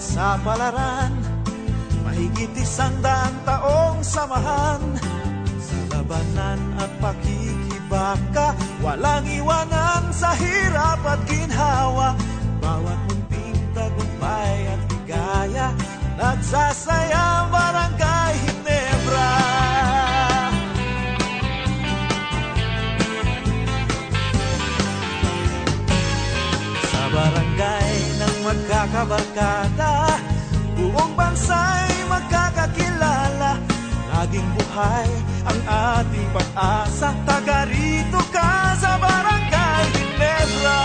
sa palaran Mahigit isang daang taong samahan. Sa labanan at pakikibaka Walang iwanan sa hirap at ginhawa. Bawat munting tagumpay at higaya Nagsasayang barangay Hinebra. Sa barangay ng magkakabarkan Laging buhay ang ating pag-asa Taga rito ka sa Barangay Ginebra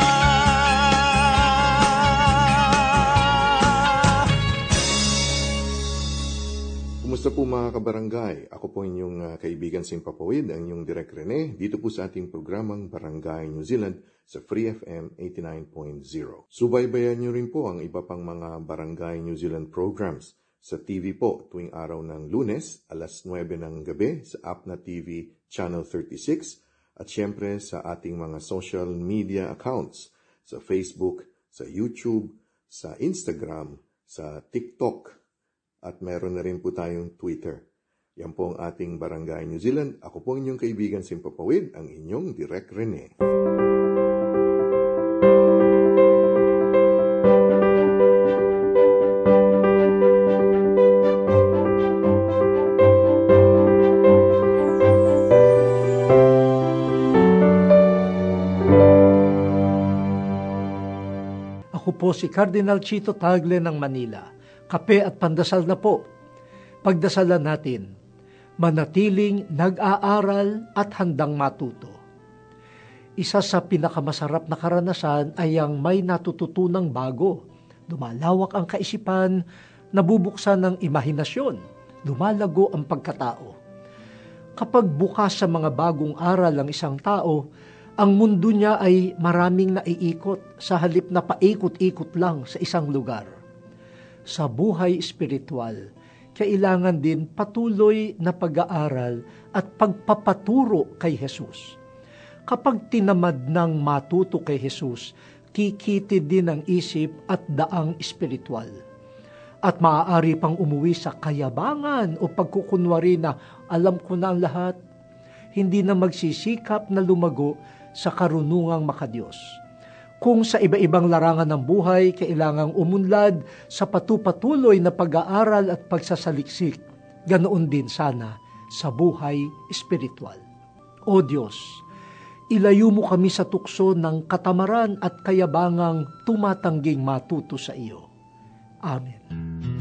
Kumusta po mga kabarangay? Ako po inyong uh, kaibigan Simpapawid, ang inyong Direk Rene, dito po sa ating programang Barangay New Zealand sa Free FM 89.0. Subaybayan niyo rin po ang iba pang mga Barangay New Zealand programs sa TV po tuwing araw ng lunes, alas 9 ng gabi sa Apna TV Channel 36 at syempre sa ating mga social media accounts sa Facebook, sa YouTube, sa Instagram, sa TikTok at meron na rin po tayong Twitter. Yan po ang ating Barangay New Zealand. Ako po inyong kaibigan Simpapawid, ang inyong Direk Rene. Po si Cardinal Chito Tagle ng Manila. Kape at pandasal na po. Pagdasalan natin, manatiling nag-aaral at handang matuto. Isa sa pinakamasarap na karanasan ay ang may natututunang bago. Lumalawak ang kaisipan, nabubuksan ng imahinasyon, lumalago ang pagkatao. Kapag bukas sa mga bagong aral ang isang tao, ang mundo niya ay maraming naiikot sa halip na paikot-ikot lang sa isang lugar. Sa buhay espiritual, kailangan din patuloy na pag-aaral at pagpapaturo kay Jesus. Kapag tinamad ng matuto kay Jesus, kikitid din ang isip at daang espiritual. At maaari pang umuwi sa kayabangan o pagkukunwari na alam ko na ang lahat, hindi na magsisikap na lumago sa karunungang makadiyos. Kung sa iba-ibang larangan ng buhay, kailangang umunlad sa patupatuloy na pag-aaral at pagsasaliksik, ganoon din sana sa buhay espiritual. O Diyos, ilayo mo kami sa tukso ng katamaran at kayabangang tumatangging matuto sa iyo. Amen.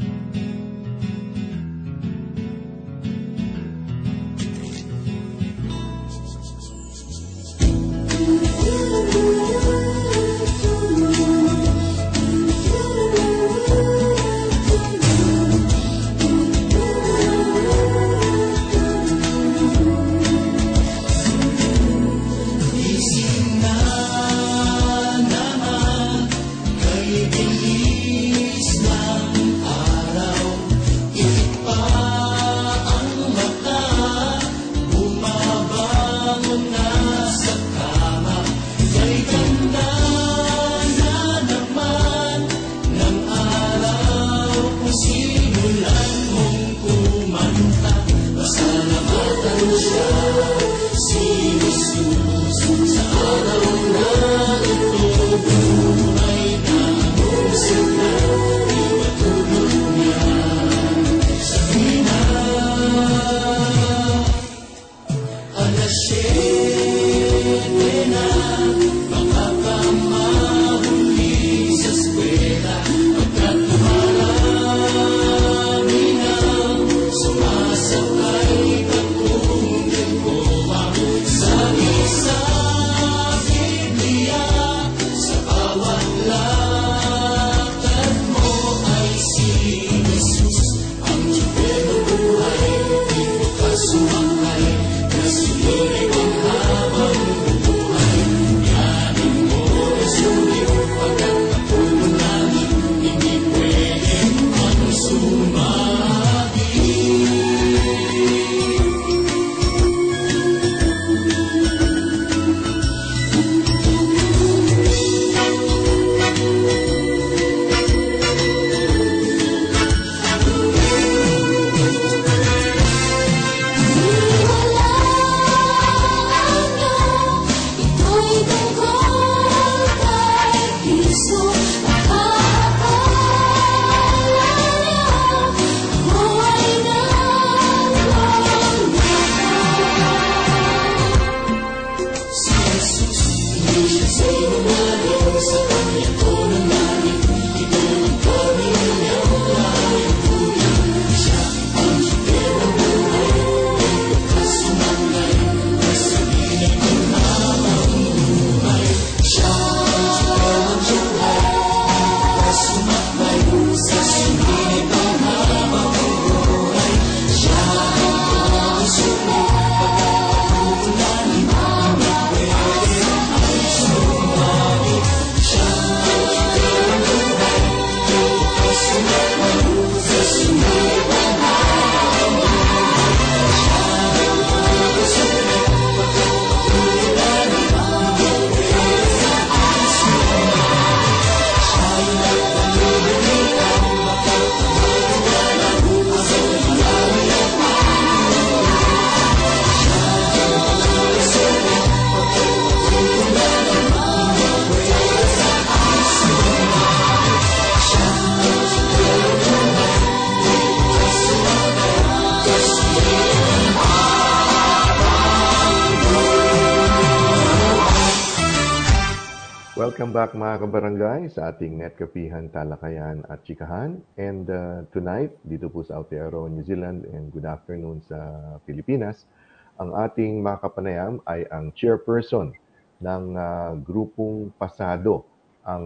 Back mga kabarangay sa ating Netkapihan, Talakayan at Chikahan. And uh, tonight, dito po sa Aotearoa, New Zealand and good afternoon sa Pilipinas, ang ating mga kapanayam ay ang chairperson ng uh, grupong Pasado, ang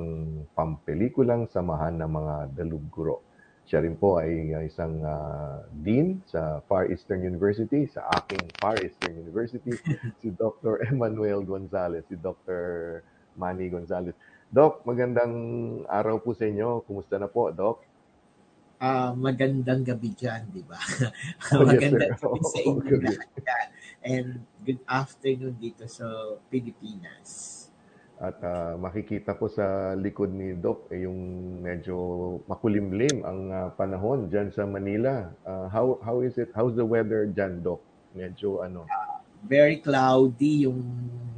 pampelikulang samahan ng mga daluguro. Siya rin po ay uh, isang uh, dean sa Far Eastern University, sa aking Far Eastern University, si Dr. Emmanuel Gonzalez, si Dr. Manny Gonzalez. Doc, magandang araw po sa inyo. Kumusta na po, Doc? Uh, magandang gabi dyan, di ba? Oh, yes, magandang sir. gabi sa Oo, inyo gabi. lahat. And good afternoon dito sa Pilipinas. At ah, makikita ko sa likod ni Doc eh, yung medyo makulimlim ang ah, panahon diyan sa Manila. Ah, how how is it? How's the weather diyan, Doc? Medyo ano. Very cloudy yung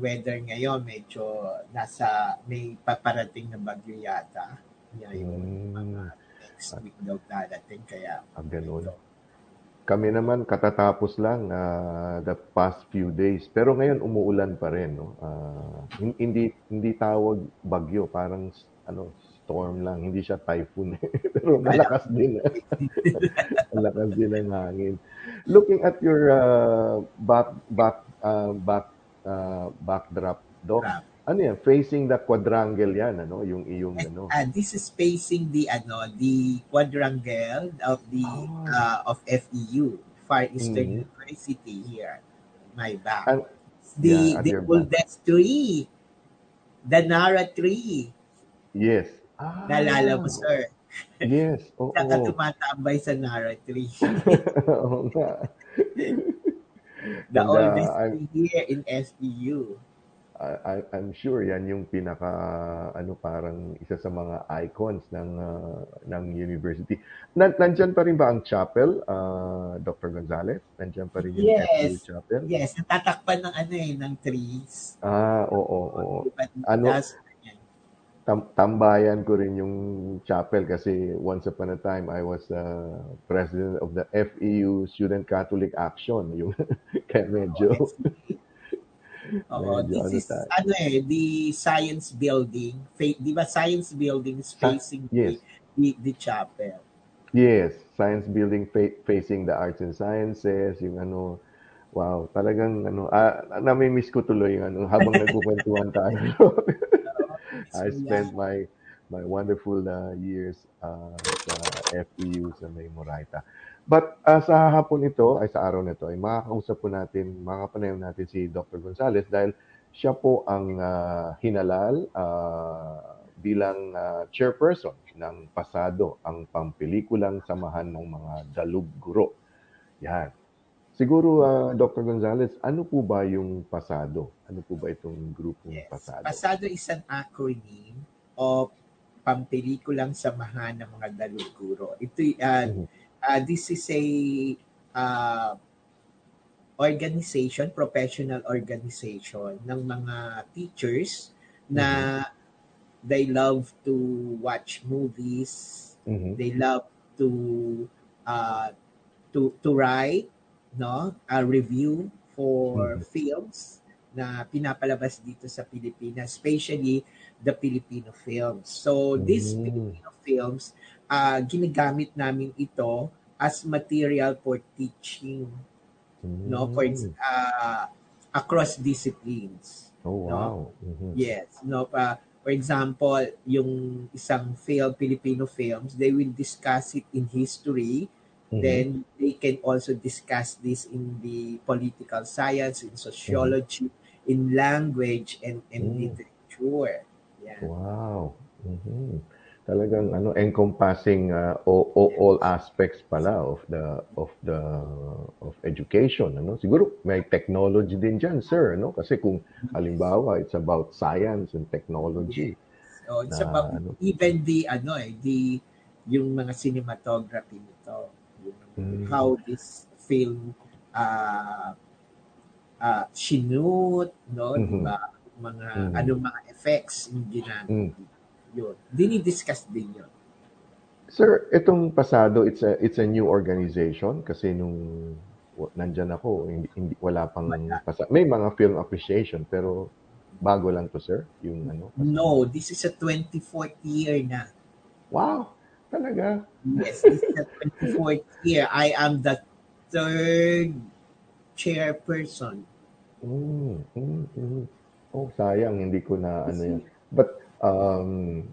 weather ngayon. Medyo nasa, may paparating na bagyo yata. Yeah, yung Hmm, next week daw dadating. Kaya, ah, ganun. Kami naman katatapos lang ah, the past few days. Pero ngayon umuulan pa rin, no? Hin- hindi hindi tawag bagyo, parang ano, storm lang. Hindi siya typhoon. Pero malakas din. malakas din ang hangin. Looking at your uh, back back uh, back uh, backdrop, Doc. Ano yan? Facing the quadrangle yan, ano? Yung iyong ano. uh, this is facing the ano the quadrangle of the Oh. uh, of FEU Far Eastern Mhm. University here my back An- the yeah, the back. oldest tree the Nara tree Yes. Ah, naalala mo sir Yes. Oo. saka tumatambay sa Nara tree Oo nga. the And, uh, oldest I'm- tree here in FEU I, I- I'm sure yan yung pinaka ano parang isa sa mga icons ng ah, ng university. Nan nandyan pa rin ba ang chapel, ah, Dr. Gonzalez? Nandyan pa rin yung FU Yes. chapel? yes natatakpan ng ano eh ng trees Ah, oo, oo. But Ano? that's- Tam- tambayan ko rin yung chapel kasi once upon a time I was uh, president of the FEU Student Catholic Action. Yung kaya medyo Oo, Medyo ano this is ano eh, the science building. Fa- di ba science building is facing yes. the, the, the chapel. Yes, science building fa- facing the arts and sciences, yung ano, wow, talagang ano, ah, nami-miss ko tuloy yung ano, habang nagkukwentuhan tayo. I So, spent my my wonderful uh, years uh, sa FEU sa May Moraita. But uh, sa hapon ito, ay sa araw na ito, ay makakausap po natin, makakapanayon natin si Dr. Gonzales dahil siya po ang uh, hinalal uh, bilang uh, chairperson ng Pasado, ang pampelikulang samahan ng mga dalug guro. Yan. Siguro, uh, Dr. Gonzales, ano po ba yung Pasado? Ano po ba itong grupong Yes. Pasado? Pasado is an acronym of pampelikulang samahan ng mga daluguro. Ito uh, Mhm. uh, this is a uh, organization, professional organization ng mga teachers na they love to watch movies, Mhm. they love to uh, to to write no a review for Mhm. films na pinapalabas dito sa Pilipinas especially the Filipino films so these Mm. Filipino films uh, ginagamit namin ito as material for teaching no for ex- Mm. uh, across disciplines Oh, no? wow. Mhm. Yes, no pa for example, yung isang film Filipino films, they will discuss it in history, Mhm. then they can also discuss this in the political science, in sociology, in language and and Mm. literature. Yeah. Wow. Mhm. Talagang ano encompassing uh, o- all aspects pala of the of the of education ano siguro may technology din diyan sir no kasi kung halimbawa it's about science and technology So it's Na, about ano? even the ano eh, the yung mga cinematography nito, Mm. how this film uh uh shoot, no, Mhm. di ba? Mga Mhm. ano mga effects yung ginamit. Mm. Yun. Dinidiscuss din yun. Sir, itong pasado, it's a it's a new organization kasi nung nandyan ako, hindi, hindi wala pang pasa- may mga film appreciation pero bago lang to, sir? Yung ano? No, this is a 24th year na. Wow! Talaga? Yes, this is the 24th year. I am the third chairperson. Mm, mm, mm. Oh, sayang, hindi ko na ano yan. But, um,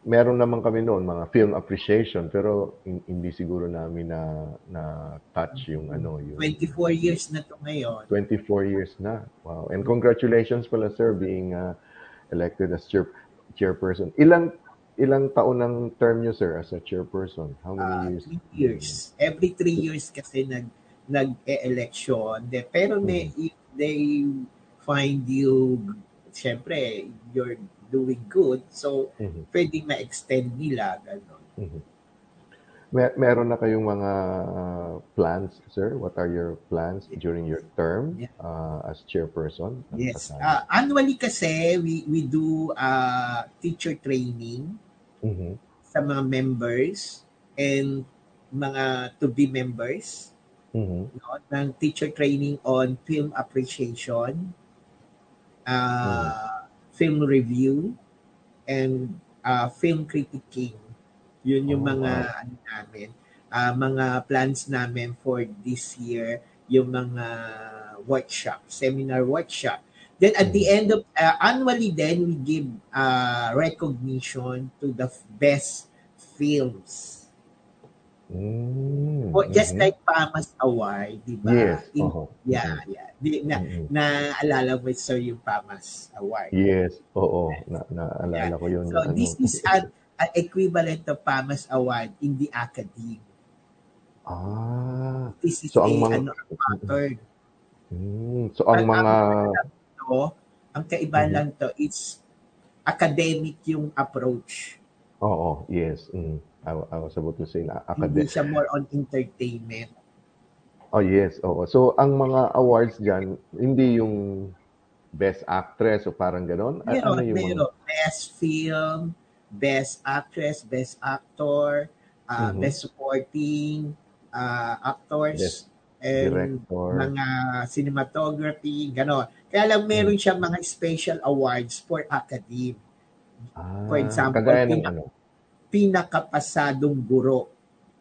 meron naman kami noon mga film appreciation pero hin- hindi siguro namin na na touch yung ano yung 24 years na to ngayon. 24 years na. Wow. And congratulations pala sir being uh, elected as chair, chairperson. Ilang ilang taon ng term niyo sir as a chairperson? How many Uh, years? three years. Every three years kasi nag nag-election. De, pero may, if they find you, syempre, you're doing good, so Mhm. pwedeng ma-extend nila. Ganon. Mhm. Mer- meron na kayong mga uh, plans, sir? What are your plans during your term Yeah. uh, as chairperson? Yes. Uh, annually kasi, we, we do uh, teacher training Mhm. sa mga members and mga to-be members Mhm. no, ng teacher training on film appreciation, uh, film review, and uh, film critiquing. Yun yung Oh, mga wow. ano namin, uh, mga plans namin for this year, yung mga workshop, seminar workshop. Then at the end of uh, annually then we give uh, recognition to the best films. Mm, O, just mhm. like PAMAS Award, di ba? Yes. In- oho. Yeah, yeah. Di, na, Mhm. naalala mo sir yung PAMAS Award. Yes, oo. Na, naalala ko yun. So ano. this is an, an equivalent of PAMAS Award in the academe. Ah. This is So, a ang mga- ano, pattern. Mm, so, ang Ang- mga... To, ang kaiba Mhm. lang to, it's academic yung approach. Oo, yes. Mm. I, I was about to say na Hindi academic. siya more on entertainment. Oh, yes. Oo. So, ang mga awards dyan, hindi yung best actress o parang ganon? Meron, ano yung mga... meron. Best film, best actress, best actor, uh, Mhm. best supporting uh, actors, Best and director? mga cinematography, gano'n. Kaya lang meron Mm. siya mga special awards for academe. Ah, For example, kagaya ng ano? Pinakapasadong guro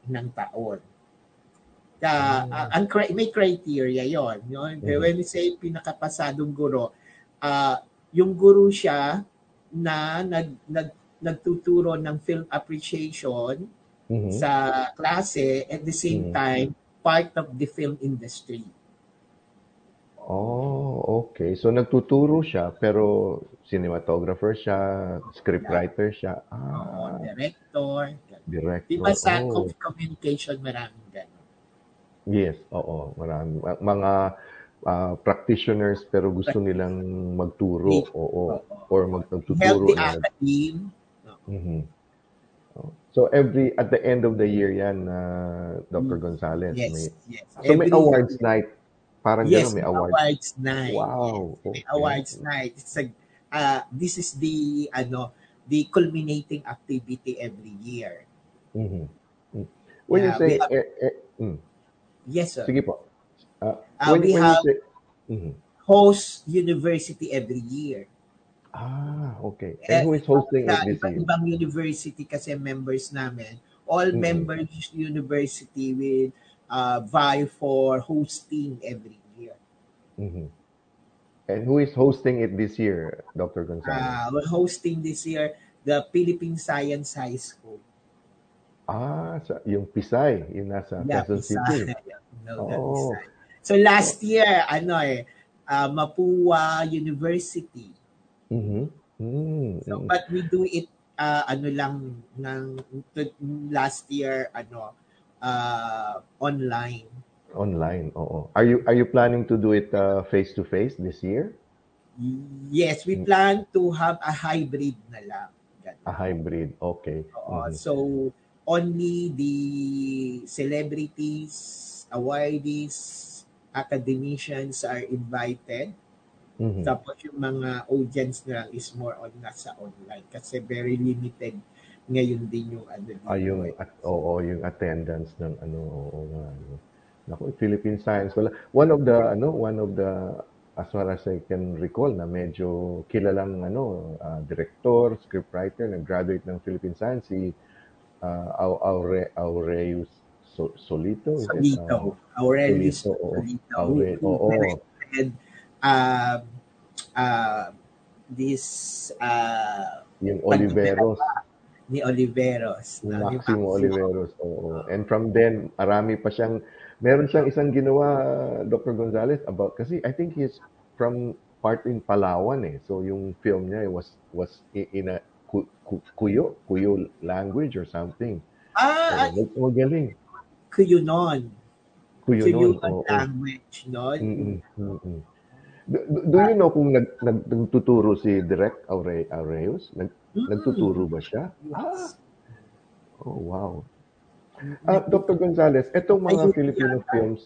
ng taon. Kaya, Mm. uh, ang cri- may criteria yon no? Mhm. When we say pinakapasadong guro, ah, yung guro siya na nag, nag, nagtuturo ng film appreciation Mhm. sa klase at the same Mhm. time part of the film industry. Oh, okay. So, nagtuturo siya, pero cinematographer siya, scriptwriter siya. Oo, Ah, director. ganun. director. Di ba sa Oh. com- communication maraming gano'n? Yes, oo, marami. Ma- Mga ah, practitioners pero gusto nilang magturo, Yes. oo, Oo. or mag nagtuturo na. academe. Mhm. So every at the end of the year yan, uh, Dr. Gonzales, Yes, may yes. So may Every- awards night. Parang Yes, gano'n, may may awards. awards night. Wow. May okay. awards night. It's a, uh, this is the ano the culminating activity every year. Mhm. Mm. When you Yeah, say have- eh, eh, mm, Yes, sir. sige po. Ah, Uh, when, we when have- you say Mhm. Host university every year. Ah, okay. And who is hosting it Sa this year? ibang university kasi members namin, all Mhm. members university will uh, vie for hosting every year. Mhm. And who is hosting it this year, Dr. Gonzales? Uh, we're hosting this year the Philippine Science High School. ah, sa, yung Pisay, yung nasa Yeah, Quezon City. Pisay. no, Oh. Pisay. So last year, ano eh, uh, Mapua University. Mhm. Mm, So, but we do it, uh, ano lang, ng, last year, ano, uh, online. Online, oo. Are you are you planning to do it uh, face to face this year? Yes, we plan to have a hybrid na lang. Ganun. A hybrid, okay. Oo, Mhm. So, only the celebrities, awardees, academicians are invited. Mhm. Tapos yung mga audience na lang is more on nasa online kasi very limited ngayon din yung ano. Ah, yung eh. at, oo, yung attendance ng ano, oo nga. ano. Naku, Philippine Science wala. One of the ano, one of the as far as I can recall, na medyo kilalang ano, uh, director, scriptwriter, nag-graduate ng Philippine Science, si uh, Aure, Aureus so, Solito. Solito. Uh, Aurelius Solito. Solito. Aure, oo. directed uh, uh, this uh, Yung Oliveros. Ni Oliveros. Ni Maximo Oliveros. Oo. And from then, marami pa siyang, meron siyang isang ginawa, Dr. Gonzales, about, kasi I think he's from part in Palawan eh. So yung film niya was was i- in a ku- ku- kuyo, kuyo language or something. Ah, Oh, mag- magaling. Kuyo Kuyunon nun. oo. language, no? Mm-mm, mm-mm. Do, do- do you know kung nag, nag, nagtuturo si Direk Aure, Aureus? Nag, Nagtuturo ba siya? Yes. Oh, wow. Ah, Dr. Gonzales, etong mga Ayun Filipino yata. films,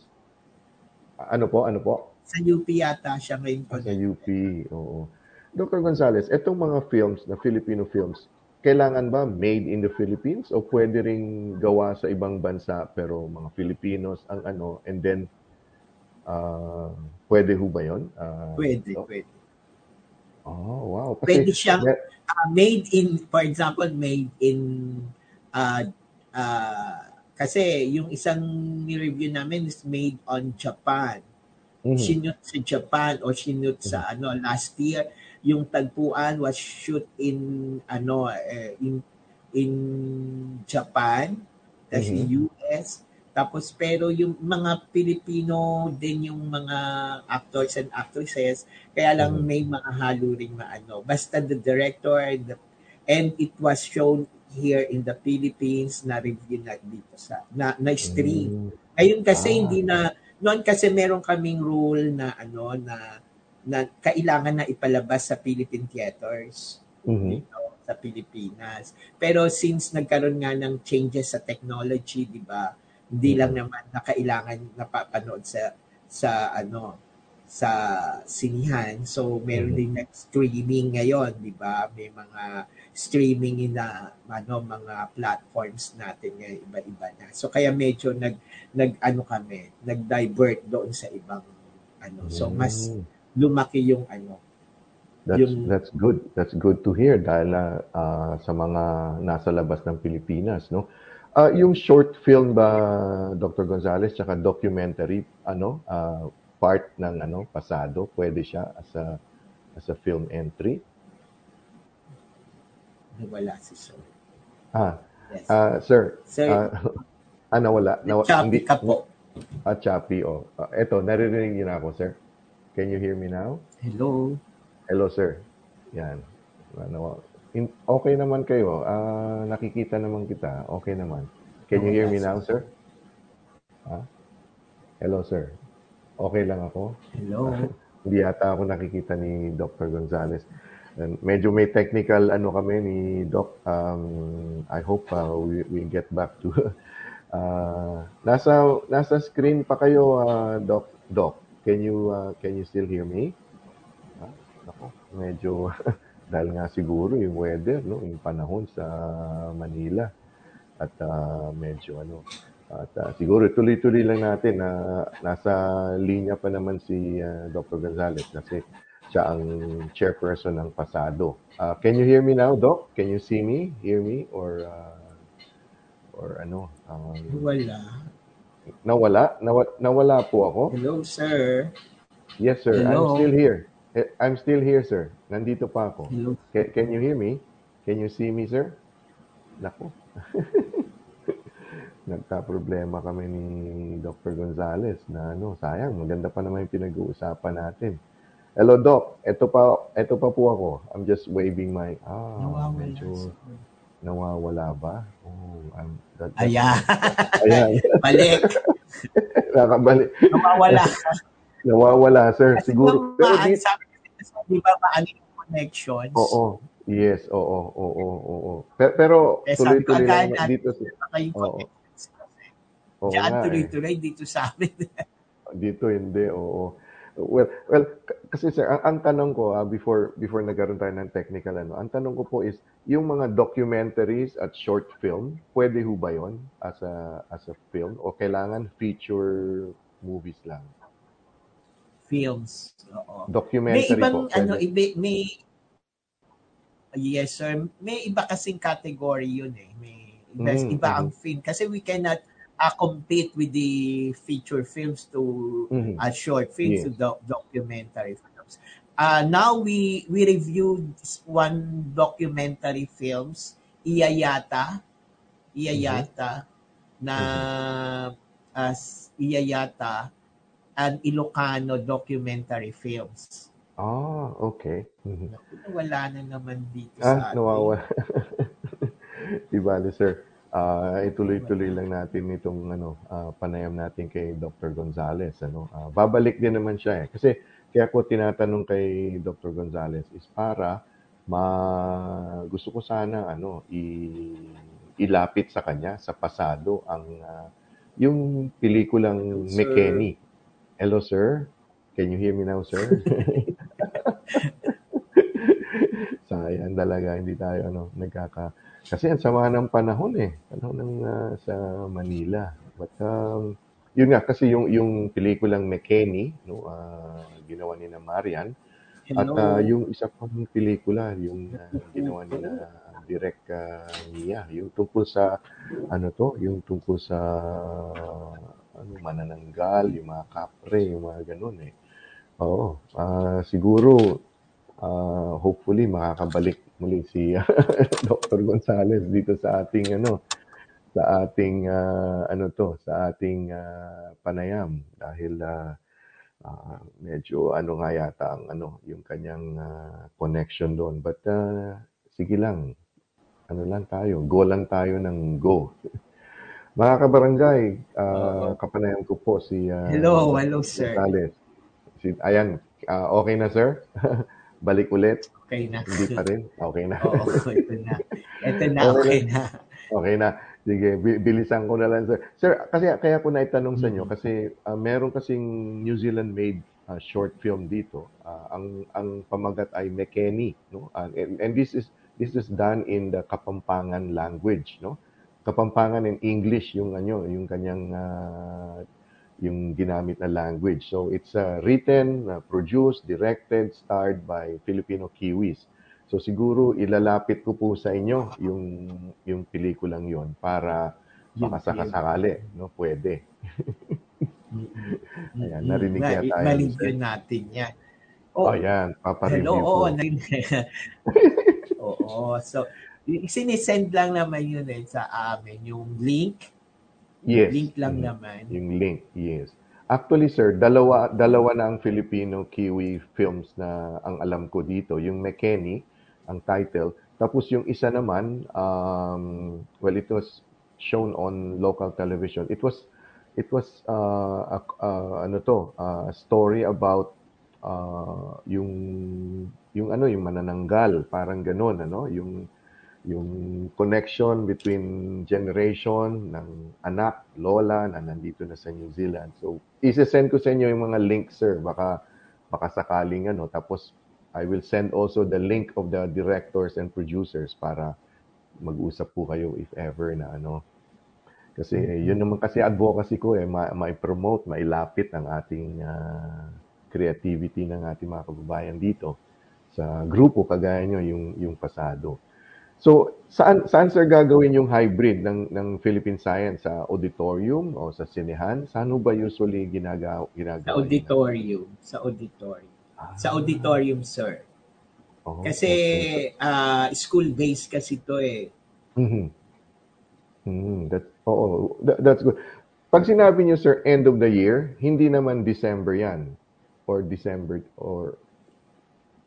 ano po, ano po? Sa UP yata siya ngayon po. Sa UP, oo. Dr. Gonzales, etong mga films na Filipino films, kailangan ba made in the Philippines o pwede ring gawa sa ibang bansa pero mga Filipinos ang ano and then ah pwede ho ba yun? Ah, Pwede, Doc? pwede. Oh, wow. Kasi, Pwede siyang uh, made in, for example, made in, uh, uh, kasi yung isang ni-review namin is made on Japan. Mhm. Sinut sa Japan o sinut sa ano last year yung tagpuan was shoot in ano eh, in in Japan tapos Mhm. in US tapos pero yung mga Pilipino din yung mga actors and actresses kaya lang Mhm. may mga halo ring maano basta the director and, the, and it was shown here in the Philippines na review na dito sa na, na stream Mm. ngayon kasi Ah. hindi na noon kasi meron kaming rule na ano na na kailangan na ipalabas sa Philippine theaters Mhm. dito sa Pilipinas. Pero since nagkaroon nga ng changes sa technology, 'di ba? Hindi Mhm. lang naman na kailangan napapanood sa sa ano sa sinihan. So meron Mhm. din nag-streaming ngayon, 'di ba? May mga streaming na ano mga platforms natin ngayon iba-iba na. So kaya medyo nag nag ano kami, nag-divert doon sa ibang ano. So mas Mm. lumaki yung ano. That's Yung- that's good. That's good to hear dahil ah, sa mga nasa labas ng Pilipinas, no? Ah, yung short film ba Dr. Gonzales tsaka documentary ano ah, part ng ano pasado pwede siya as a as a film entry? Nawala si Sir. Ah, Yes. ah, sir. Sir, ah, ah, nawala. Nawa, choppy ka po. Ah, choppy, oh. Ah, eto, naririnig niyo na ako, sir. Can you hear me now? Hello. Hello, sir. Yan. Ano, in, okay naman kayo. Ah, nakikita naman kita. Okay naman. Can you hear me now, sir? Ha? Hello, sir. Okay lang ako? Hello. Hindi yata ako nakikita ni Dr. Gonzales. And medyo may technical ano kami ni Doc. Um, I hope uh, we, we get back to uh, nasa nasa screen pa kayo uh, Doc Doc. Can you uh, can you still hear me? Ah, nako, medyo dahil nga siguro yung weather no, yung panahon sa Manila at uh, medyo ano at uh, siguro tuloy-tuloy lang natin na nasa linya pa naman si uh, Dr. Gonzales kasi siya ang chairperson ng Pasado. Uh, can you hear me now, Doc? Can you see me, hear me, or uh, or ano? Um, Wala. nawala? Nawa, nawala po ako? Hello, sir. Yes, sir. Hello. I'm still here. Eh, I'm still here, sir. Nandito pa ako. Hello. Can, can you hear me? Can you see me, sir? Nako. Nagka-problema kami ni Dr. Gonzales na ano, sayang, maganda pa naman yung pinag-uusapan natin. Hello, Doc. Ito pa, ito pa po ako. I'm just waving my, ah, Nawawala. medyo nawawala ba? Oh, I'm, that, that- Ayan. Ayan. Balik. Nakabalik. Nawawala. Nawawala, sir. Kasi Siguro. Pero Pero di, sabi ko, di ba maano yung connections? oo. Yes, oo, oo, oo. Pero, pero Eh, sabi ko, tuloy-tuloy lang dito. sa- Baka yung Oo. Oo Diyan nga eh. tuloy-tuloy dito sa amin. Dito hindi, oo. Well, well kasi sir, ang, ang tanong ko ah, before before nagkaroon tayo ng technical ano, ang tanong ko po is yung mga documentaries at short film, pwede ho ba 'yon as a as a film o kailangan feature movies lang? Films. Oo. May Documentary ibang po. ano, iba, may Yes, sir. May iba kasing category yun eh. May iba, Mhm, iba ang film. Kasi we cannot uh, compete with the feature films to Mhm. uh, short films Yes. to doc- documentary films. Uh, now we we reviewed one documentary films, Iyayata, Iyayata, na as Iyayata, an Ilocano documentary films. Ah, okay. Mhm. Wala na naman dito Ah, sa atin. nawawala. Di sir. Ah, ituloy-tuloy lang natin itong ano, ah, panayam natin kay Dr. Gonzales, ano. Ah, babalik din naman siya eh. Kasi kaya ko tinatanong kay Dr. Gonzales is para ma gusto ko sana ano, i ilapit sa kanya sa pasado ang ah, yung pelikulang Sir. Mekeni. Hello, sir. Can you hear me now, sir? Sayang talaga, hindi tayo ano, nagkaka... Kasi ang sama ng panahon eh. Panahon ng ah, sa Manila. But um, yun nga, kasi yung, yung pelikulang McKenny, no, ah, ginawa ni na Marian, at Hello. ah, yung isa pang pelikula, yung ah, ginawa ni na direct ah, niya, yung tungkol sa, ano to, yung tungkol sa, ano, manananggal, yung mga kapre, yung mga ganun eh. Oo, ah, siguro, ah, hopefully makakabalik muli si Dr. Gonzales dito sa ating ano sa ating ah, ano to sa ating ah, panayam dahil ah, ah, medyo ano nga yata ang ano yung kanyang ah, connection doon but ah, sige lang ano lang tayo go lang tayo ng go mga kabarangay ah, Oo. kapanayam ko po si ah, Hello, hello, sir. Gonzales si, ayan ah, okay na sir balik ulit Okay na. hindi pa rin okay na Oo, ito na. Ito na, Okay okay na. Okay na. Sige, bi- bilisan ko na lang, sir. Sir, kasi kaya ko na itanong sa inyo kasi ah, meron kasing New Zealand made ah, short film dito. Ah, ang ang pamagat ay Mekeni, no? Ah, and, and this is this is done in the Kapampangan language, no? Kapampangan in English yung ano, yung kanyang ah, yung ginamit na language. So it's uh, written, uh, produced, directed, starred by Filipino Kiwis. So siguro ilalapit ko po sa inyo yung yung pelikulang yon para Yun, makasakasakali, no? Pwede. Ayan, Mm, narinig yata yun, Maligyan natin yan. Oh, Oh, ayan, hello, papareview oo, ko. narinig. Oo, so, sinisend lang naman yun eh sa amin, yung link. Yes. Link lang mhm. naman. Yung link, yes. Actually, sir, dalawa dalawa na ang Filipino Kiwi films na ang alam ko dito. Yung Mekeni, ang title. Tapos yung isa naman, um, well, it was shown on local television. It was it was uh, a- uh, ano to, a story about uh, yung yung ano, yung manananggal, parang ganun, ano, yung yung connection between generation ng anak, lola na nandito na sa New Zealand. So, isa-send ko sa inyo yung mga links, sir. Baka, baka sakaling ano. Tapos, I will send also the link of the directors and producers para mag-usap po kayo if ever na ano. Kasi yun naman kasi advocacy ko eh, ma- ma-promote, mailapit ang ating ah, creativity ng ating mga kababayan dito sa grupo kagaya nyo yung yung pasado. So, saan saan sir gagawin yung hybrid ng ng Philippine Science sa auditorium o sa sinehan? Saan ba usually ginagawa Sa ginagawa? yun? auditorium. Sa auditorium. Ah, Sa auditorium, sir. oh, Kasi okay. ah, school-based kasi to eh. Mhm. Mhm, that oo, that, that's good. Pag sinabi niyo sir end of the year, hindi naman December 'yan or December or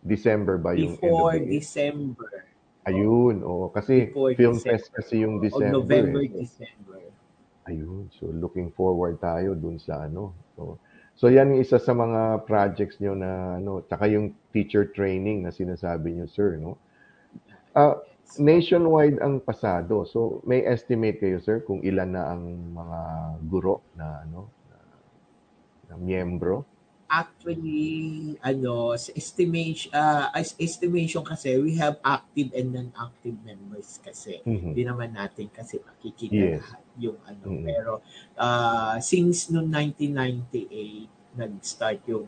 December ba yung end of Before the year? December. Ayun, oo. Kasi Before film December. fest kasi yung O December. November, eh. December. Ayun. So, looking forward tayo dun sa ano. So, so yan yung isa sa mga projects nyo na ano, tsaka yung teacher training na sinasabi nyo, sir, no? Ah, nationwide ang pasado. So, may estimate kayo, sir, kung ilan na ang mga guro na ano, na, na miyembro? Actually, ano, estimation, as estimation kasi, we have active and non-active members kasi. Mhm. Hindi naman natin kasi makikita Yes. lahat yung ano. Mhm. Pero, ah, since noong 1998, nag-start yung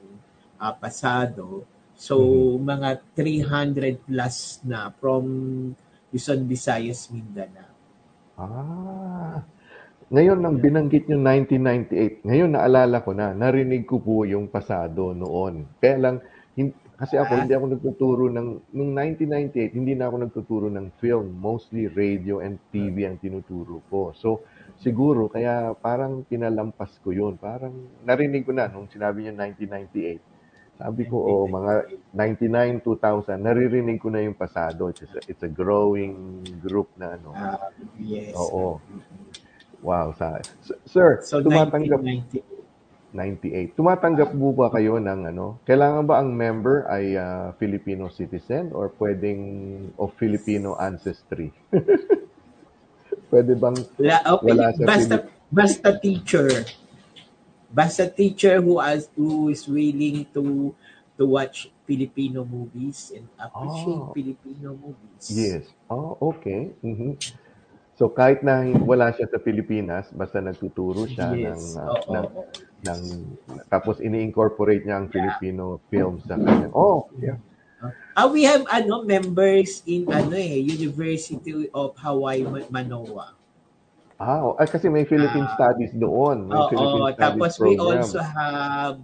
ah, pasado. So, Mhm. mga 300 plus na from Luzon, Visayas, Mindanao. Ah. Ngayon, nang binanggit yung 1998, ngayon naalala ko na, narinig ko po yung pasado noon. Kaya lang, hin- kasi ako, hindi ako nagtuturo ng, nung 1998, hindi na ako nagtuturo ng film. Mostly radio and TV ang tinuturo ko. So, siguro, kaya parang pinalampas ko yun. Parang narinig ko na nung sinabi niya 1998. Sabi ko, oh, mga 99, 2000, naririnig ko na yung pasado. It's a, it's a growing group na ano. Ah, yes. Oo. Wow, sa Sir, So, tumatanggap 1990. 98. Tumatanggap mo ba kayo ng ano? Kailangan ba ang member ay ah, Filipino citizen or pwedeng of Filipino ancestry? Pwede bang La, okay, Wala sa basta, Pilip- basta teacher. Basta teacher who, has, who is willing to to watch Filipino movies and appreciate Oh. Filipino movies. Yes. Oh, okay. Mhm. So kahit na wala siya sa Pilipinas, basta nagtuturo siya Yes. ng, ah, Oo. ng ng tapos ini-incorporate niya ang Filipino films sa kanya. Oh, yeah. Ah, we have ano members in ano eh University of Hawaii Ma- Manoa. Ah, oh, kasi may Philippine Ah. Studies doon. May Oo, Philippine Studies tapos we program. also have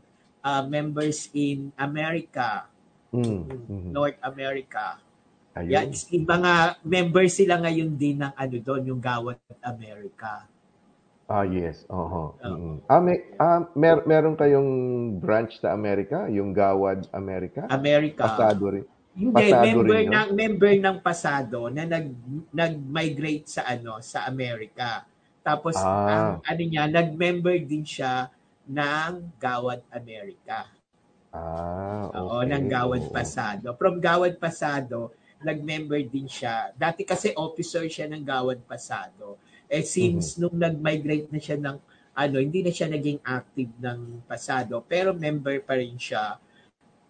uh, members in America, Mm, mhm. North America. Ayun. Yeah, it's- yung mga members sila ngayon din ng ano doon, yung Gawat America. Ah, yes. Oo. mm Ah, may, ah, mer meron kayong branch sa Amerika, yung Gawad Amerika? America. Pasado rin. Hindi, Pasado member rin ng member ng pasado na nag nag-migrate sa ano sa Amerika. Tapos Ah. ang ano niya, nag-member din siya ng Gawad America. Ah, okay. Oo, ng Gawad. Pasado. From Gawad Pasado, nag-member din siya. Dati kasi officer siya ng Gawad Pasado. Eh since nung nag-migrate na siya ng ano, hindi na siya naging active ng Pasado, pero member pa rin siya.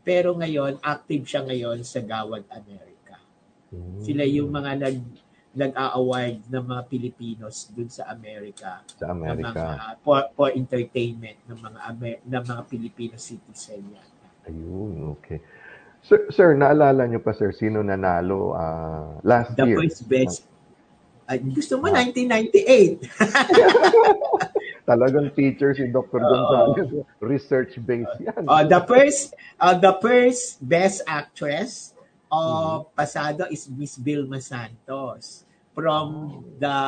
Pero ngayon, active siya ngayon sa Gawad America. Mm. Sila yung mga nag nag-a-award ng mga Pilipinos dun sa Amerika sa ng mga Amerika. for, for entertainment ng mga Amer- ng mga Filipino citizen yan. Ayun, okay. Sir, sir, naalala niyo pa sir sino nanalo ah, last The year? first best. Ay, gusto mo, Ah. 1998. Talagang teacher si Dr. Gonzales. Research-based yan. Uh, the first uh, the first best actress Mm-hmm. of Pasado is Miss Vilma Santos from the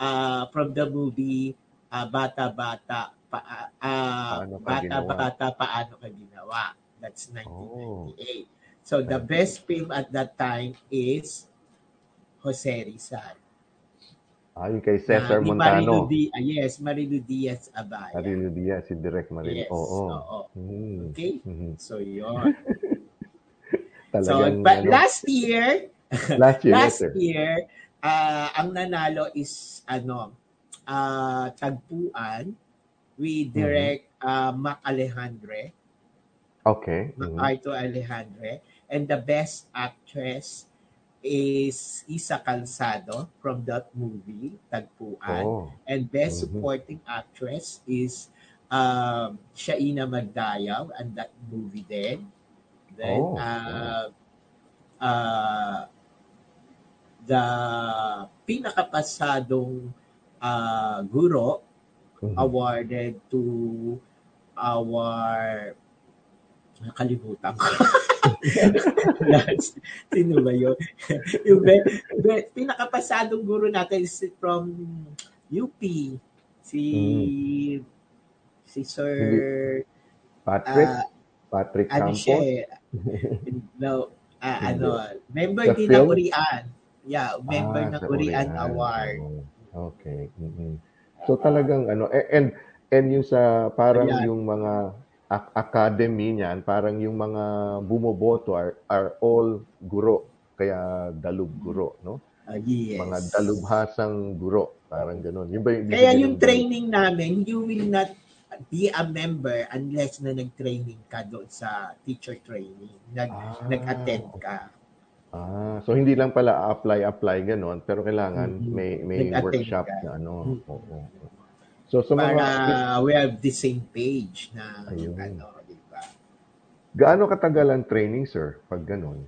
uh, from the movie uh, Bata Bata pa, uh, Paano Bata Ginawa? Bata Paano Ka Ginawa. That's Oh. 1998. So the best film at that time is Jose Rizal. Ah, yung kay Cesar Marilu Montano. Di- ah, yes, Marilu Diaz Abaya. Marilo Diaz, si Direk Marilo. Yes, Oo. oo. Hmm. Okay? Mhm. So yun. so Talagang, but ano, last year, last year, yes, last sir. year, ah, ang nanalo is ano, ah tagpuan with Mm-hmm. direct ah, Mac Alejandre, Okay. mhm. MacArthur Alejandre, and the best actress is Isa Calzado from that movie, Tagpuan. Oh. And best Mhm. supporting actress is um, Shaina Magdayaw and that movie din. Then, Oh, uh, uh, the pinakapasadong uh, guro Mhm. awarded to our nakalimutan ko. Sino ba yun? yung be, be, pinakapasadong guro natin is from UP. Si si Sir Patrick, ah, Patrick ano Campos. siya eh. no, Hindi. ano, member din film? ng Urian. Yeah, member Ah, ng Urian. Award. Okay. mhm. So talagang ano a- and and yung sa parang Ayan. yung mga ac- academy niyan, parang yung mga bumoboto are, are all guro. Kaya dalub guro, no? Ah, yes. Mga dalubhasang guro, parang ganun. Yun ba yung Kaya yung training namin, you will not be a member unless na nag-training ka doon sa teacher training. Nag, Ah, nag-attend ka. Ah, so hindi lang pala apply apply ganun, pero kailangan Mhm. may may Nag-attend workshop ka. na ano. Mhm. Oo. So sa Para mga we have the same page na Ayun. ano, di ba? Gaano katagal ang training, sir, pag ganun?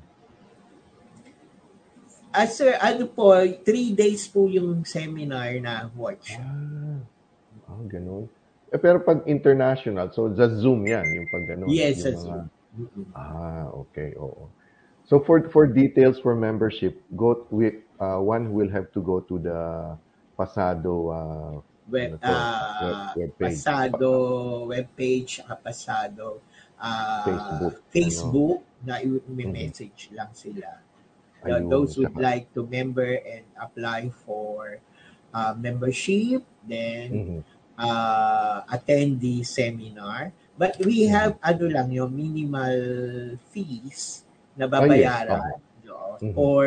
Ah, sir, ano po, three days po yung seminar na workshop. Ah, ah ganun. Eh, pero pag international, so just Zoom yan, yung pag ganun. Yes, sa mga- Zoom. Ah, okay, oo. So for for details for membership, go with uh, one will have to go to the Pasado uh, Web, Ano ah, Web- webpage. Pasado, webpage, saka Pasado, ah, Facebook, ano? Facebook, na i-message lang sila. Uh, Ayun, those would tsaka- like to member and apply for uh, membership, then Mhm. uh, attend the seminar. But we Mhm. have ano lang yung minimal fees na Ah, yes. babayaran no, Mhm. for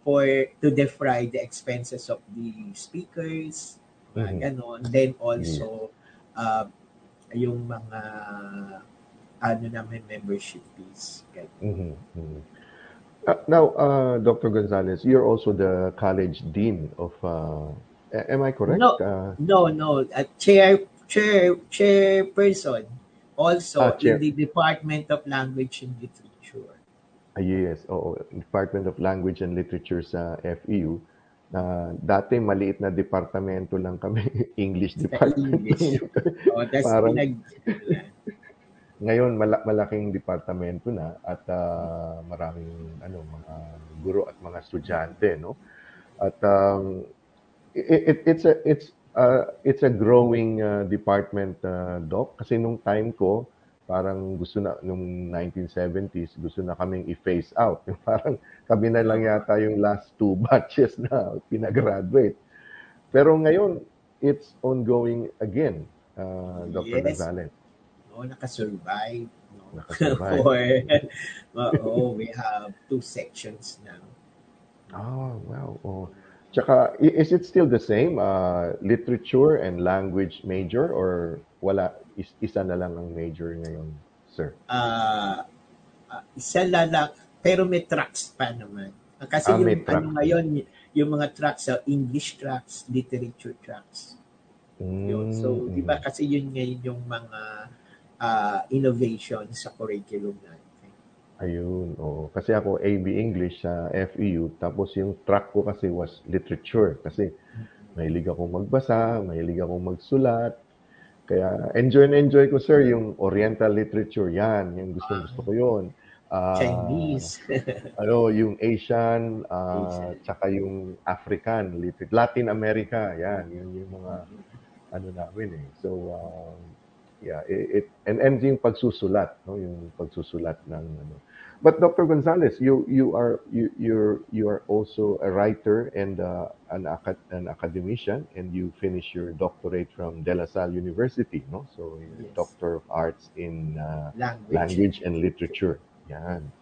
for to defray the expenses of the speakers, mga Mhm. ganon. Then also uh, yung mga ano namin membership fees. Mhm, mhm. Uh, now, uh, Dr. Gonzalez, you're also the college dean of. Uh, am I correct? No. Uh, No, no. Uh, chair, chair, chairperson also Ah, chair. in the Department of Language and Literature. Ah, yes, oo. Department of Language and Literature sa FEU. Na dati maliit na departamento lang kami, English department. English. Oh, that's Parang- pinag... Ngayon mala- malaking departamento na at ah, maraming ano mga guro at mga estudyante, no? At um, it, it, it's a it's uh, it's a growing uh, department uh, doc kasi nung time ko parang gusto na nung 1970s gusto na kaming i-phase out. Yung Parang kami na lang yata yung last two batches na pinagraduate. Pero ngayon it's ongoing again, uh, Dr. Yes. Gonzalez. No, nakasurvive. No? Nakasurvive. For, oh, we have two sections now. Oh, wow. Oh. Tsaka, is it still the same, uh, literature and language major or wala, is, isa na lang ang major ngayon, sir? Ah, ah, isa lang, pero may tracks pa naman. Ah, Kasi Ah, yung track. ano ngayon, yung mga tracks, sa English tracks, literature tracks. Yun. So, Mm, di ba kasi yun ngayon yung mga ah, innovation sa curriculum natin. Ayun, oo. Kasi ako, AB English sa FEU, tapos yung track ko kasi was literature. Kasi mahilig akong magbasa, mahilig akong magsulat. Kaya enjoy na enjoy ko, sir, yung Oriental literature. Yan, yung gusto gusto ko yun. Ah, Chinese. ano, yung Asian, ah, Asian. tsaka yung African, lit- Latin America, yan, yun yung mga ano namin eh. So, um, yeah, it, it and and yung pagsusulat, no, yung pagsusulat ng ano. But Dr. Gonzalez, you you are you you're you are also a writer and uh, an acad- an academician and you finish your doctorate from De La Salle University, no? So, Yes. Doctor of Arts in uh, Language. language and literature. Yan.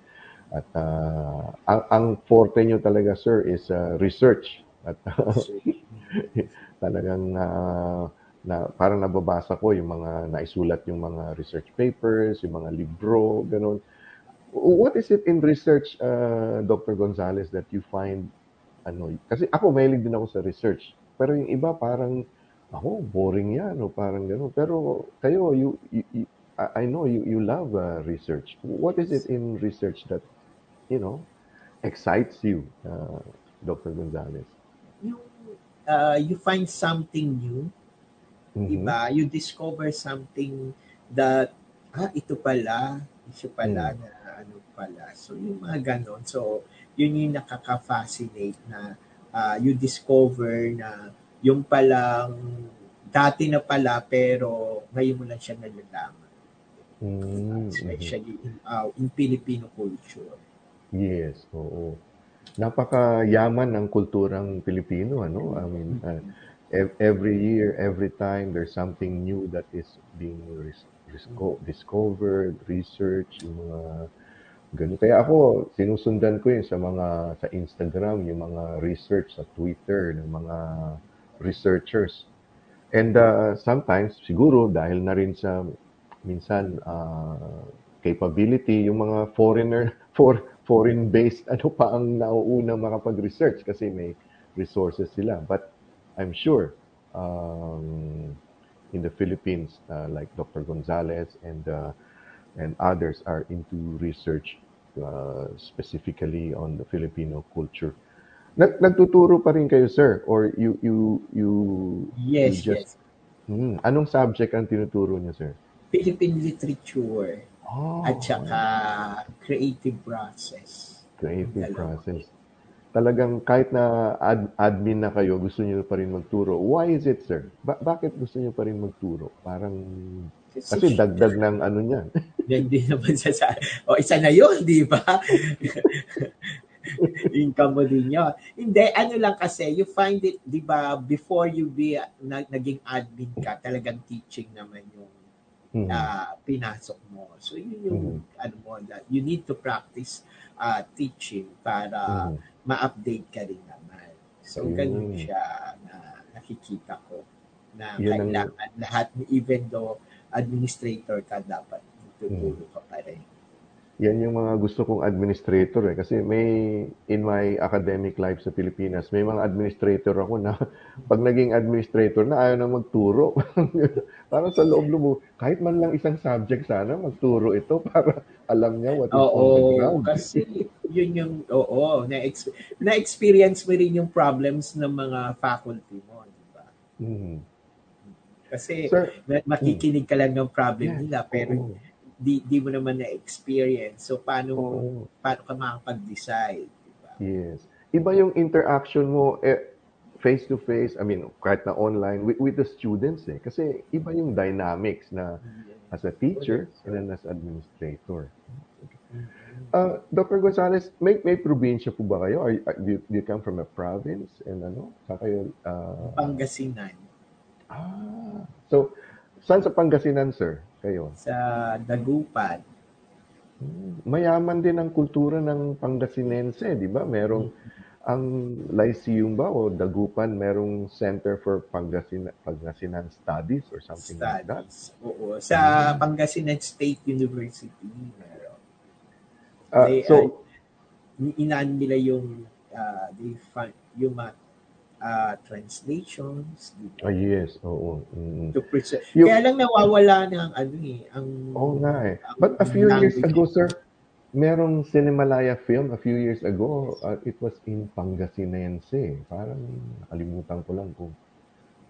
At ah, ang, ang forte nyo talaga, sir, is uh, research. At talagang ah, na, parang nababasa ko yung mga naisulat yung mga research papers, yung mga libro, ganun. What is it in research, uh, Dr. Gonzalez, that you find, ano, kasi ako mahilig din ako sa research. Pero yung iba parang, ako, boring yan, o parang gano'n. Pero kayo, you, you, you- I know you, you love uh, research. What is it in research that, you know, excites you, uh, Dr. Gonzalez? Yung, ah, you find something new, Mhm. Diba? You discover something that, ah, ito pala, ito pala Mm. na ano pala. So, yung mga ganon. So, yun yung nakaka-fascinate na ah, you discover na yung palang dati na pala pero ngayon mo lang siya nalalaman. Mm, mhm. Especially in, ah, in Filipino culture. Yes, oo. Napakayaman ng kulturang Pilipino, ano? I mean, uh, ev- every year, every time, there's something new that is being risco- discovered, research, yung mga ganun. Kaya ako, sinusundan ko yun sa mga, sa Instagram, yung mga research sa Twitter ng mga researchers. And uh, sometimes, siguro, dahil na rin sa, minsan, uh, capability, yung mga foreigner, for, foreign-based, ano pa ang nauunang makapag-research kasi may resources sila. But I'm sure um, in the Philippines, uh, like Dr. Gonzalez and uh, and others are into research uh, specifically on the Filipino culture. Nag nagtuturo pa rin kayo, sir? Or you, you, you, Yes, you just, Hmm, anong subject ang tinuturo niyo, sir? Philippine literature Oh, at saka creative process. creative process. Talagang kahit na ad- admin na kayo, gusto niyo pa rin magturo. Why is it, sir? Ba- bakit gusto niyo pa rin magturo? Parang, kasi dagdag ng ano niyan. Yan din naman sa, sa o isa na yun, di ba? Income mo din yun. Hindi, ano lang kasi, you find it, di ba, before you be, na, naging admin ka, talagang teaching naman yung Mhm. ah, pinasok mo. So, yun yung, ano mo, that you need to practice ah, teaching para Mhm. ma-update ka rin naman. So, Ayun. ganun siya na nakikita ko na Yun ang- kailangan lahat, even though administrator ka, dapat tutulong ka pa rin. Yan yung mga gusto kong administrator eh. Kasi may, in my academic life sa Pilipinas, may mga administrator ako na pag naging administrator na ayaw na magturo. Parang sa loob mo, kahit man lang isang subject sana, magturo ito para alam niya what is on the Oo, ground. kasi yun yung, oo, na-ex- na-experience mo rin yung problems ng mga faculty mo, di ba? Mhm. Kasi Sir, ma- makikinig ka lang ng problem Yeah, nila, pero oo. Di, di mo naman na-experience. So, paano, Oo. paano ka makakapag-decide, di ba? Yes. Iba yung interaction mo eh, face to face, I mean, kahit na online with, with the students eh. Kasi iba yung dynamics na as a teacher and then as administrator. Uh, Dr. Gonzalez, may may probinsya po ba kayo? Uh, do, you, do you come from a province and ano? Saan kayo? Uh, Pangasinan, ah, so, saan sa Pangasinan, sir? Kayo? sa Dagupan, Hmm, Mayaman din ang kultura ng Pangasinense, di ba? Merong ang Lyceum ba o Dagupan, merong Center for Pangasinan, Pangasinan Studies or something like that. studies. Oo. Sa Pangasinan State University, meron. Ah, They, so, inaan nila yung uh, they find, yung mga uh, translations di ba? ah, yes, oo. mm. to preserve. Yung- Kaya lang nawawala na ang ano eh, ang Oo nga eh. But a few years ago, sir, merong Cinemalaya film a few years ago. uh, it was in Pangasinense. Parang nakalimutan ko lang kung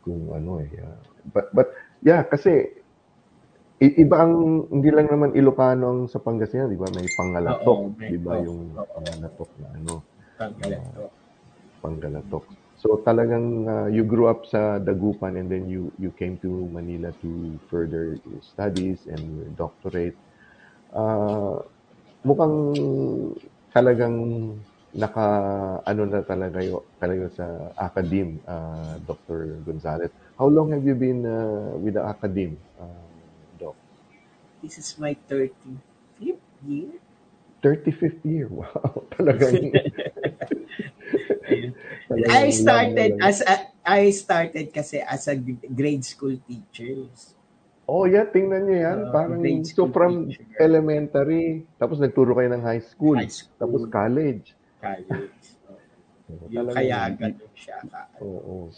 kung ano eh. yeah. But but yeah, kasi iba ang hindi lang naman Ilocano ang sa Pangasinan, di ba? May Pangalatok, di ba? Yung. Pangalatok na ano, pangkalato. Panggalatok. So talagang uh, you grew up sa Dagupan and then you you came to Manila to further your studies and your doctorate. Uh, mukhang talagang naka ano na talaga yo talaga sa academe uh, Dr. Gonzalez. How long have you been uh, with the academe, uh, Doc? This is my 35th year. 35th year. Wow. Talagang talagang I started as a, I started kasi as a grade school teacher. Oh, yeah, tingnan niyo yan. Uh, Parang so from teacher. elementary, tapos nagturo kayo ng high school, High school. tapos college. College. Oo, Yung kaya ganun siya. Oo.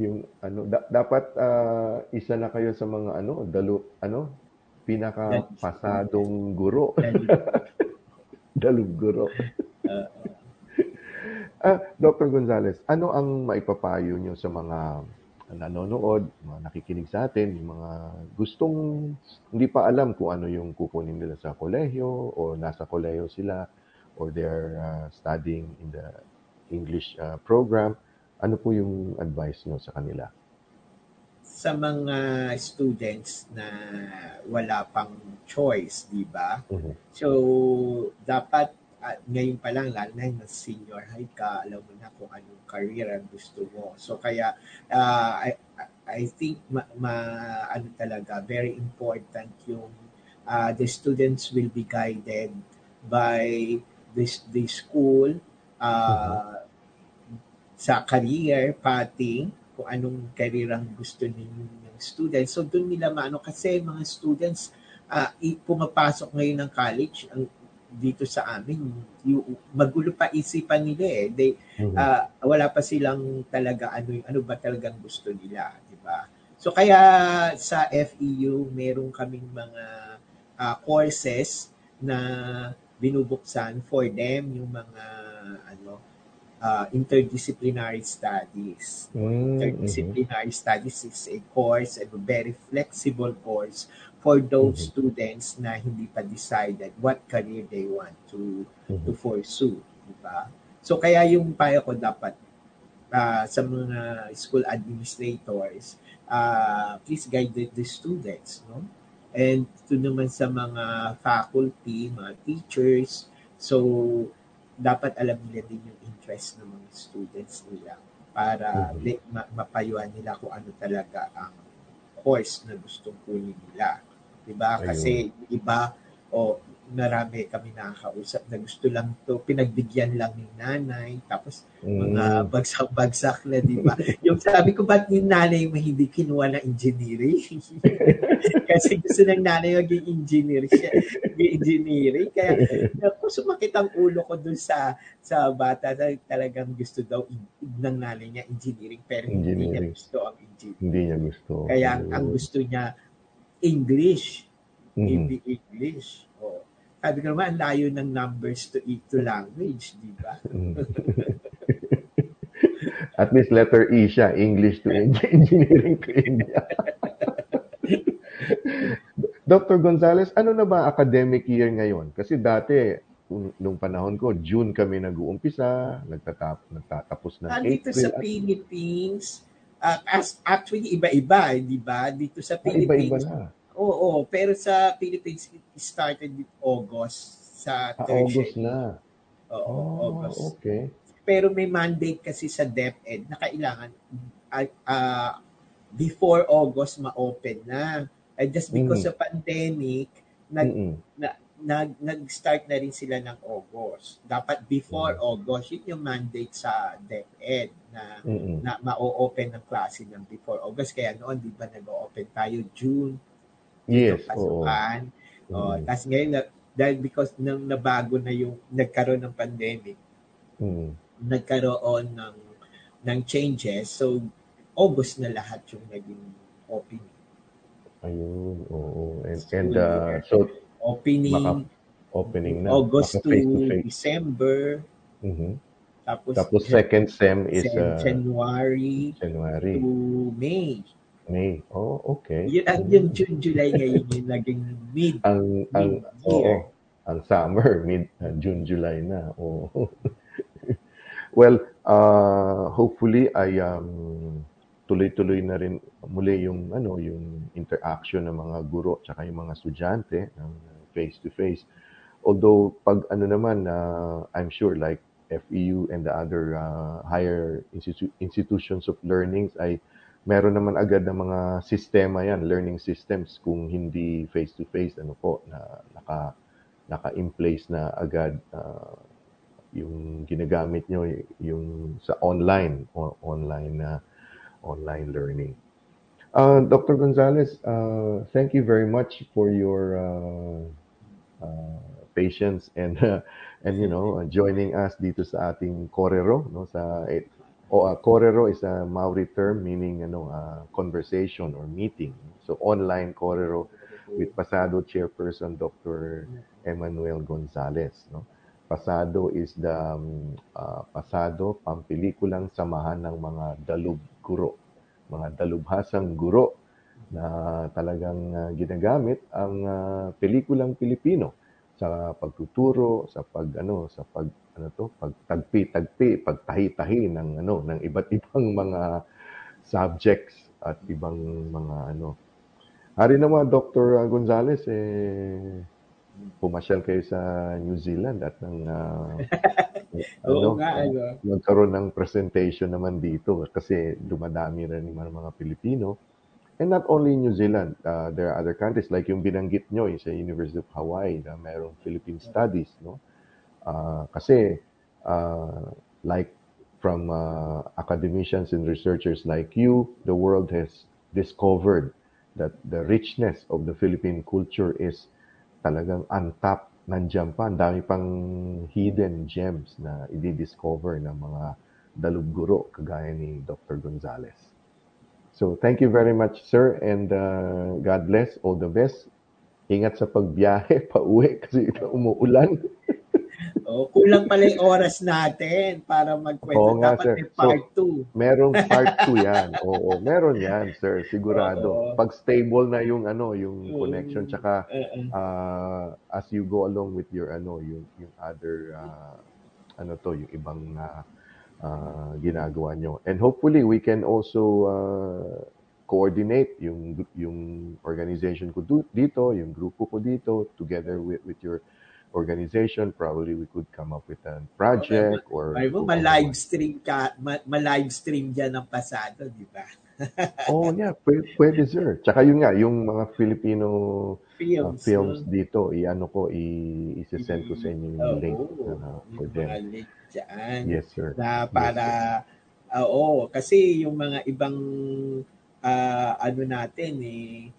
Yung ano, da- dapat ah, isa na kayo sa mga ano, dalo, ano, pinaka pasadong guro, dalog guro. Uh, Ah, Dr. Gonzales, ano ang maipapayo nyo sa mga nanonood, mga nakikinig sa atin, yung mga gustong hindi pa alam kung ano yung kukunin nila sa kolehiyo o nasa kolehiyo sila or they're uh, studying in the English uh, program, ano po yung advice nyo sa kanila? sa mga students na wala pang choice, di ba? Mhm. So, dapat ah, ngayon pa lang, lalo na yung senior high ka, alam mo na kung anong career ang gusto mo. So, kaya, ah, I, I think, ma, ma- ano talaga, very important yung ah, the students will be guided by this the school ah, sa career pathing kung anong career ang gusto ng students. So doon nila maano kasi mga students i- pumapasok ngayon ng college ang dito sa amin yung magulo pa isipan nila eh. They Mhm. ah, wala pa silang talaga ano yung- ano ba talagang gusto nila, di ba? So kaya sa FEU meron kaming mga uh, courses na binubuksan for them yung mga ano uh, interdisciplinary studies. Mm, interdisciplinary studies is a course, a very flexible course for those Mhm. students na hindi pa decided what career they want to Mhm. to pursue, di ba? So kaya yung payo ko dapat ah, sa mga school administrators, uh, please guide the, the students, no? And to naman sa mga faculty, mga teachers, so dapat alam nila din yung interest ng mga students nila para Mhm. li- ma- mapayuan nila kung ano talaga ang course na gustong kunin nila. 'Di ba? Kasi yung iba o marami kami nakakausap na gusto lang to pinagbigyan lang ni nanay tapos mga Mm. bagsak-bagsak na, di ba? yung sabi ko, ba't yung nanay mo hindi kinuha ng engineering? Kasi gusto ng nanay maging engineer siya, maging engineering. Kaya, ako, sumakit ang ulo ko dun sa sa bata na talagang gusto daw ng nanay niya engineering, pero hindi niya gusto ang engineering. Hindi niya gusto. Kaya ang gusto niya, English. Mhm. Hindi English. Oh. Sabi ko naman, layo ng numbers to to language, di ba? Mm. At least letter E siya, English to Eng- Engineering to India. Dr. Gonzales, ano na ba academic year ngayon? Kasi dati, nung- panahon ko, June kami nag-uumpisa, nagtatap, nagtatapos ng Nandito April. sa Philippines, uh, as actually iba-iba, eh, di ba? Dito sa Ah, Iba-iba Philippines, na. oo, pero sa Philippines, it started with August sa Ah, August na. Oo, Oh, August. okay. Pero may mandate kasi sa DepEd na kailangan ah, before August ma-open na. And just because Mm. of pandemic, nag, Mm-mm. Nag, nag-start na rin sila ng August. Dapat before Mm. August, yun yung mandate sa DepEd na Mm-mm. na ma-open ng klase ng before August. Kaya noon, di ba nag-open tayo June, Yes, yung oo. pasukan. Oh, Mm. Tapos ngayon, na, dahil because nang nabago na yung, nagkaroon ng pandemic, Mm. nagkaroon ng ng changes. So, August na lahat yung naging opening. Ayun, oo. And, and uh, so, Opening Maka- opening na. August to face-to-face. December. Mhm. Tapos, Tapos second sem is uh, January January, to May. May. Oh, okay. Yun, ang yung June, July ngayon yung naging mid. Ang ang Mid-year. oo, ang summer mid uh, June July na. Oo. well, uh, hopefully ay um, tuloy-tuloy na rin muli yung ano yung interaction ng mga guro at yung mga estudyante ng face to face. Although pag ano naman uh, I'm sure like FEU and the other uh, higher institu- institutions of learnings ay meron naman agad ng mga sistema yan, learning systems kung hindi face to face ano po na naka naka-in place na agad uh, yung ginagamit nyo yung sa online o online na online learning. Uh, Dr. Gonzalez, uh, thank you very much for your uh, uh, patience and and you know joining us dito sa ating Korero no sa eh, o uh, Korero is a Maori term meaning ano uh, conversation or meeting. So online Korero with Pasado chairperson Dr. Emmanuel Gonzalez no. Pasado is the um, Pasado pampelikulang samahan ng mga dalub guro, mga dalubhasang guro na talagang uh, ginagamit ang uh, pelikulang Pilipino sa pagtuturo, sa pag ano, sa pag ano to, pagtagpi-tagpi, pagtahi-tahi ng ano, ng iba't ibang mga subjects at ibang mga ano. Hari naman Dr. Gonzales eh pumasyal kayo sa New Zealand at nang uh, Oo nga, ano. magkaroon ng presentation naman dito kasi dumadami rin naman mga Pilipino. And not only New Zealand, uh, there are other countries like yung binanggit nyo yung sa University of Hawaii na mayroong Philippine Studies, no? Uh, kasi uh, like from uh, academicians and researchers like you, the world has discovered that the richness of the Philippine culture is talagang untapped. Nandiyan pa, ang dami pang hidden gems na i-discover ng mga dalubguro kagaya ni Dr. Gonzales. So thank you very much, sir, and uh, God bless. All the best ingat sa pagbiyahe, pauwi kasi umuulan. Oh, kulang pala yung oras natin para magkwento. Oo nga, Dapat sir. may part 2. So, merong part 2 yan. Oo, meron yan, sir. Sigurado. Oo. Pag stable na yung ano, yung Mm. connection tsaka uh, as you go along with your ano, yung yung other uh, ano to, yung ibang uh, uh, ginagawa nyo. And hopefully we can also uh, coordinate yung yung organization ko dito, yung grupo ko dito together with with your organization probably we could come up with a project or Ay mo, ma-live stream ka, ma- ma-live stream dyan ng pasado, di ba? Oh, yeah, pwede, pwede sir. Tsaka yun nga, yung mga Filipino uh, Films. films no? dito, i-ano ko, i- i-send ko sa inyo yung Oo, link uh, for yung them. mga link dyan. Yes, sir. na para ah, oo kasi yung mga ibang ah, ano natin eh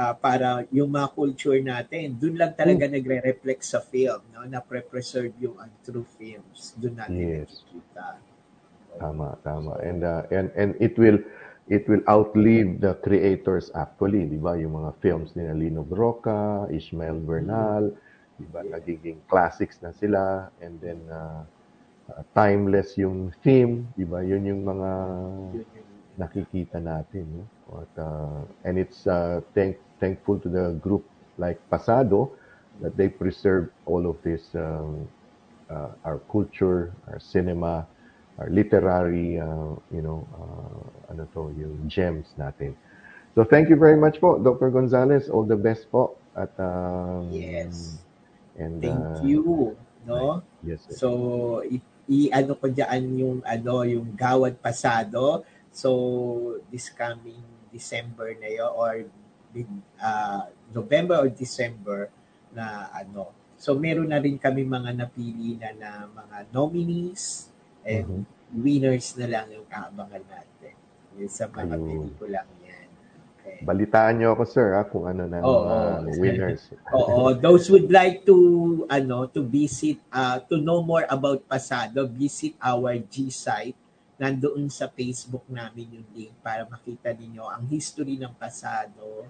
ah, para yung mga culture natin doon lang talaga Hmm. nagre-reflect sa film no na pre-preserve yung ang true films doon natin Yes. nakikita Tama, tama. And uh, and and it will it will outlive the creators actually, 'di ba? Yung mga films ni Lino Broca, Ishmael Bernal, 'di ba? Nagiging classics na sila and then uh, uh, timeless yung theme, 'di ba? Yun yung mga nakikita natin. No? At, uh, and it's uh, thank, thankful to the group like Pasado that they preserve all of this, um, uh, our culture, our cinema, our literary, uh, you know, uh, ano to, yung gems natin. So thank you very much po, Dr. Gonzalez. All the best po. At, um, Yes. And, thank uh, you no Yes, sir. so i, i ano ko diyan yung ano yung gawad pasado so this coming December na yun or ah, November or December na ano so meron na rin kami mga napili na na mga nominees and Mhm. winners na lang yung aabangan natin yung sa mga Ayun. pelikulang yan okay. Balitaan niyo ako, sir, ha, kung ano na Oo. mga winners. Oo, those would like to ano to visit uh, to know more about Pasado, visit our G site. Nandoon sa Facebook namin yung link para makita ninyo ang history ng Pasado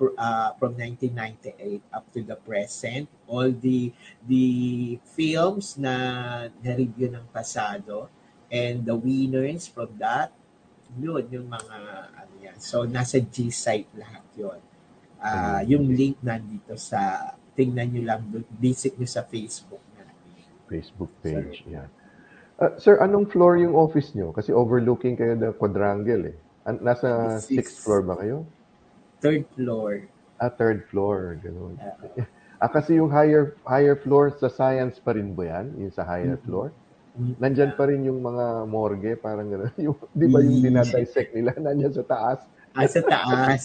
uh, from 1998 up to the present. All the the films na na-review ng Pasado and the winners from that. Yun, yung mga ano yan. So, nasa G site lahat yun. Ah, yung link nandito sa tingnan nyo lang visit nyo sa Facebook namin. Facebook page. Yan. Uh, sir, anong floor yung office nyo? Kasi overlooking kayo the quadrangle eh. An- nasa Six. sixth floor ba kayo? Third floor. Ah, third floor. Ganun. Ah, Ah, kasi yung higher higher floor sa science pa rin ba yan? Yung sa higher Mhm. floor? Mm. Nandyan pa rin yung mga morgue, parang gano'n. Yung, di ba yung Mm. dinadissect nila? Nandyan sa taas. ah, sa taas.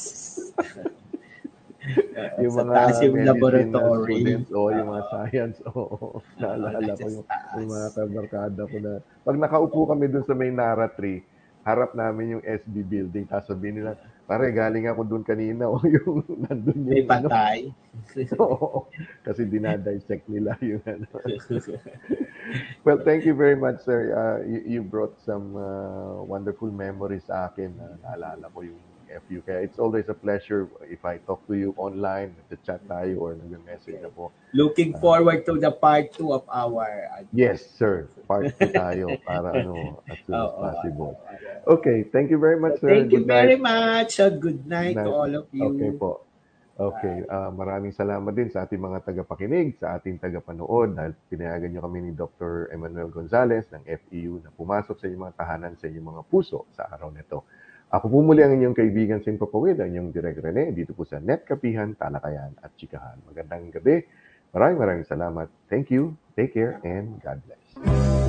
Yung sa mga taas yung laboratory. students, o yung mga science. Oo, naalala nasa ko yung, yung mga kabarkada ko na. Pag nakaupo kami dun sa may Nara tree, harap namin yung SB building, tapos sabihin nila, pare, galing ako dun kanina, o yung nandun yung, May patay. Oo, kasi dinadissect nila yung ano. well, thank you very much, sir. Uh, you, you brought some uh, wonderful memories sa akin. Uh, naalala ko yung FU. Kaya it's always a pleasure if I talk to you online, nag-chat tayo or nag-message ako. Looking forward to the part 2 of our ano, Yes, sir. Part 2 tayo para ano, as soon as possible. Okay, thank you very much, sir. Thank you Good very night. much. A good night to Night. all of you. Okay po. Okay, ah, maraming salamat din sa ating mga tagapakinig, sa ating tagapanood dahil pinayagan niyo kami ni Dr. Emmanuel Gonzalez ng FEU na pumasok sa inyong mga tahanan, sa inyong mga puso sa araw nito. Ako po muli ang inyong kaibigan Sin Papawid, ang inyong Direk Rene, dito po sa Net Kapihan, Talakayan at Chikahan. Magandang gabi. Maraming maraming salamat. Thank you, take care, and God bless.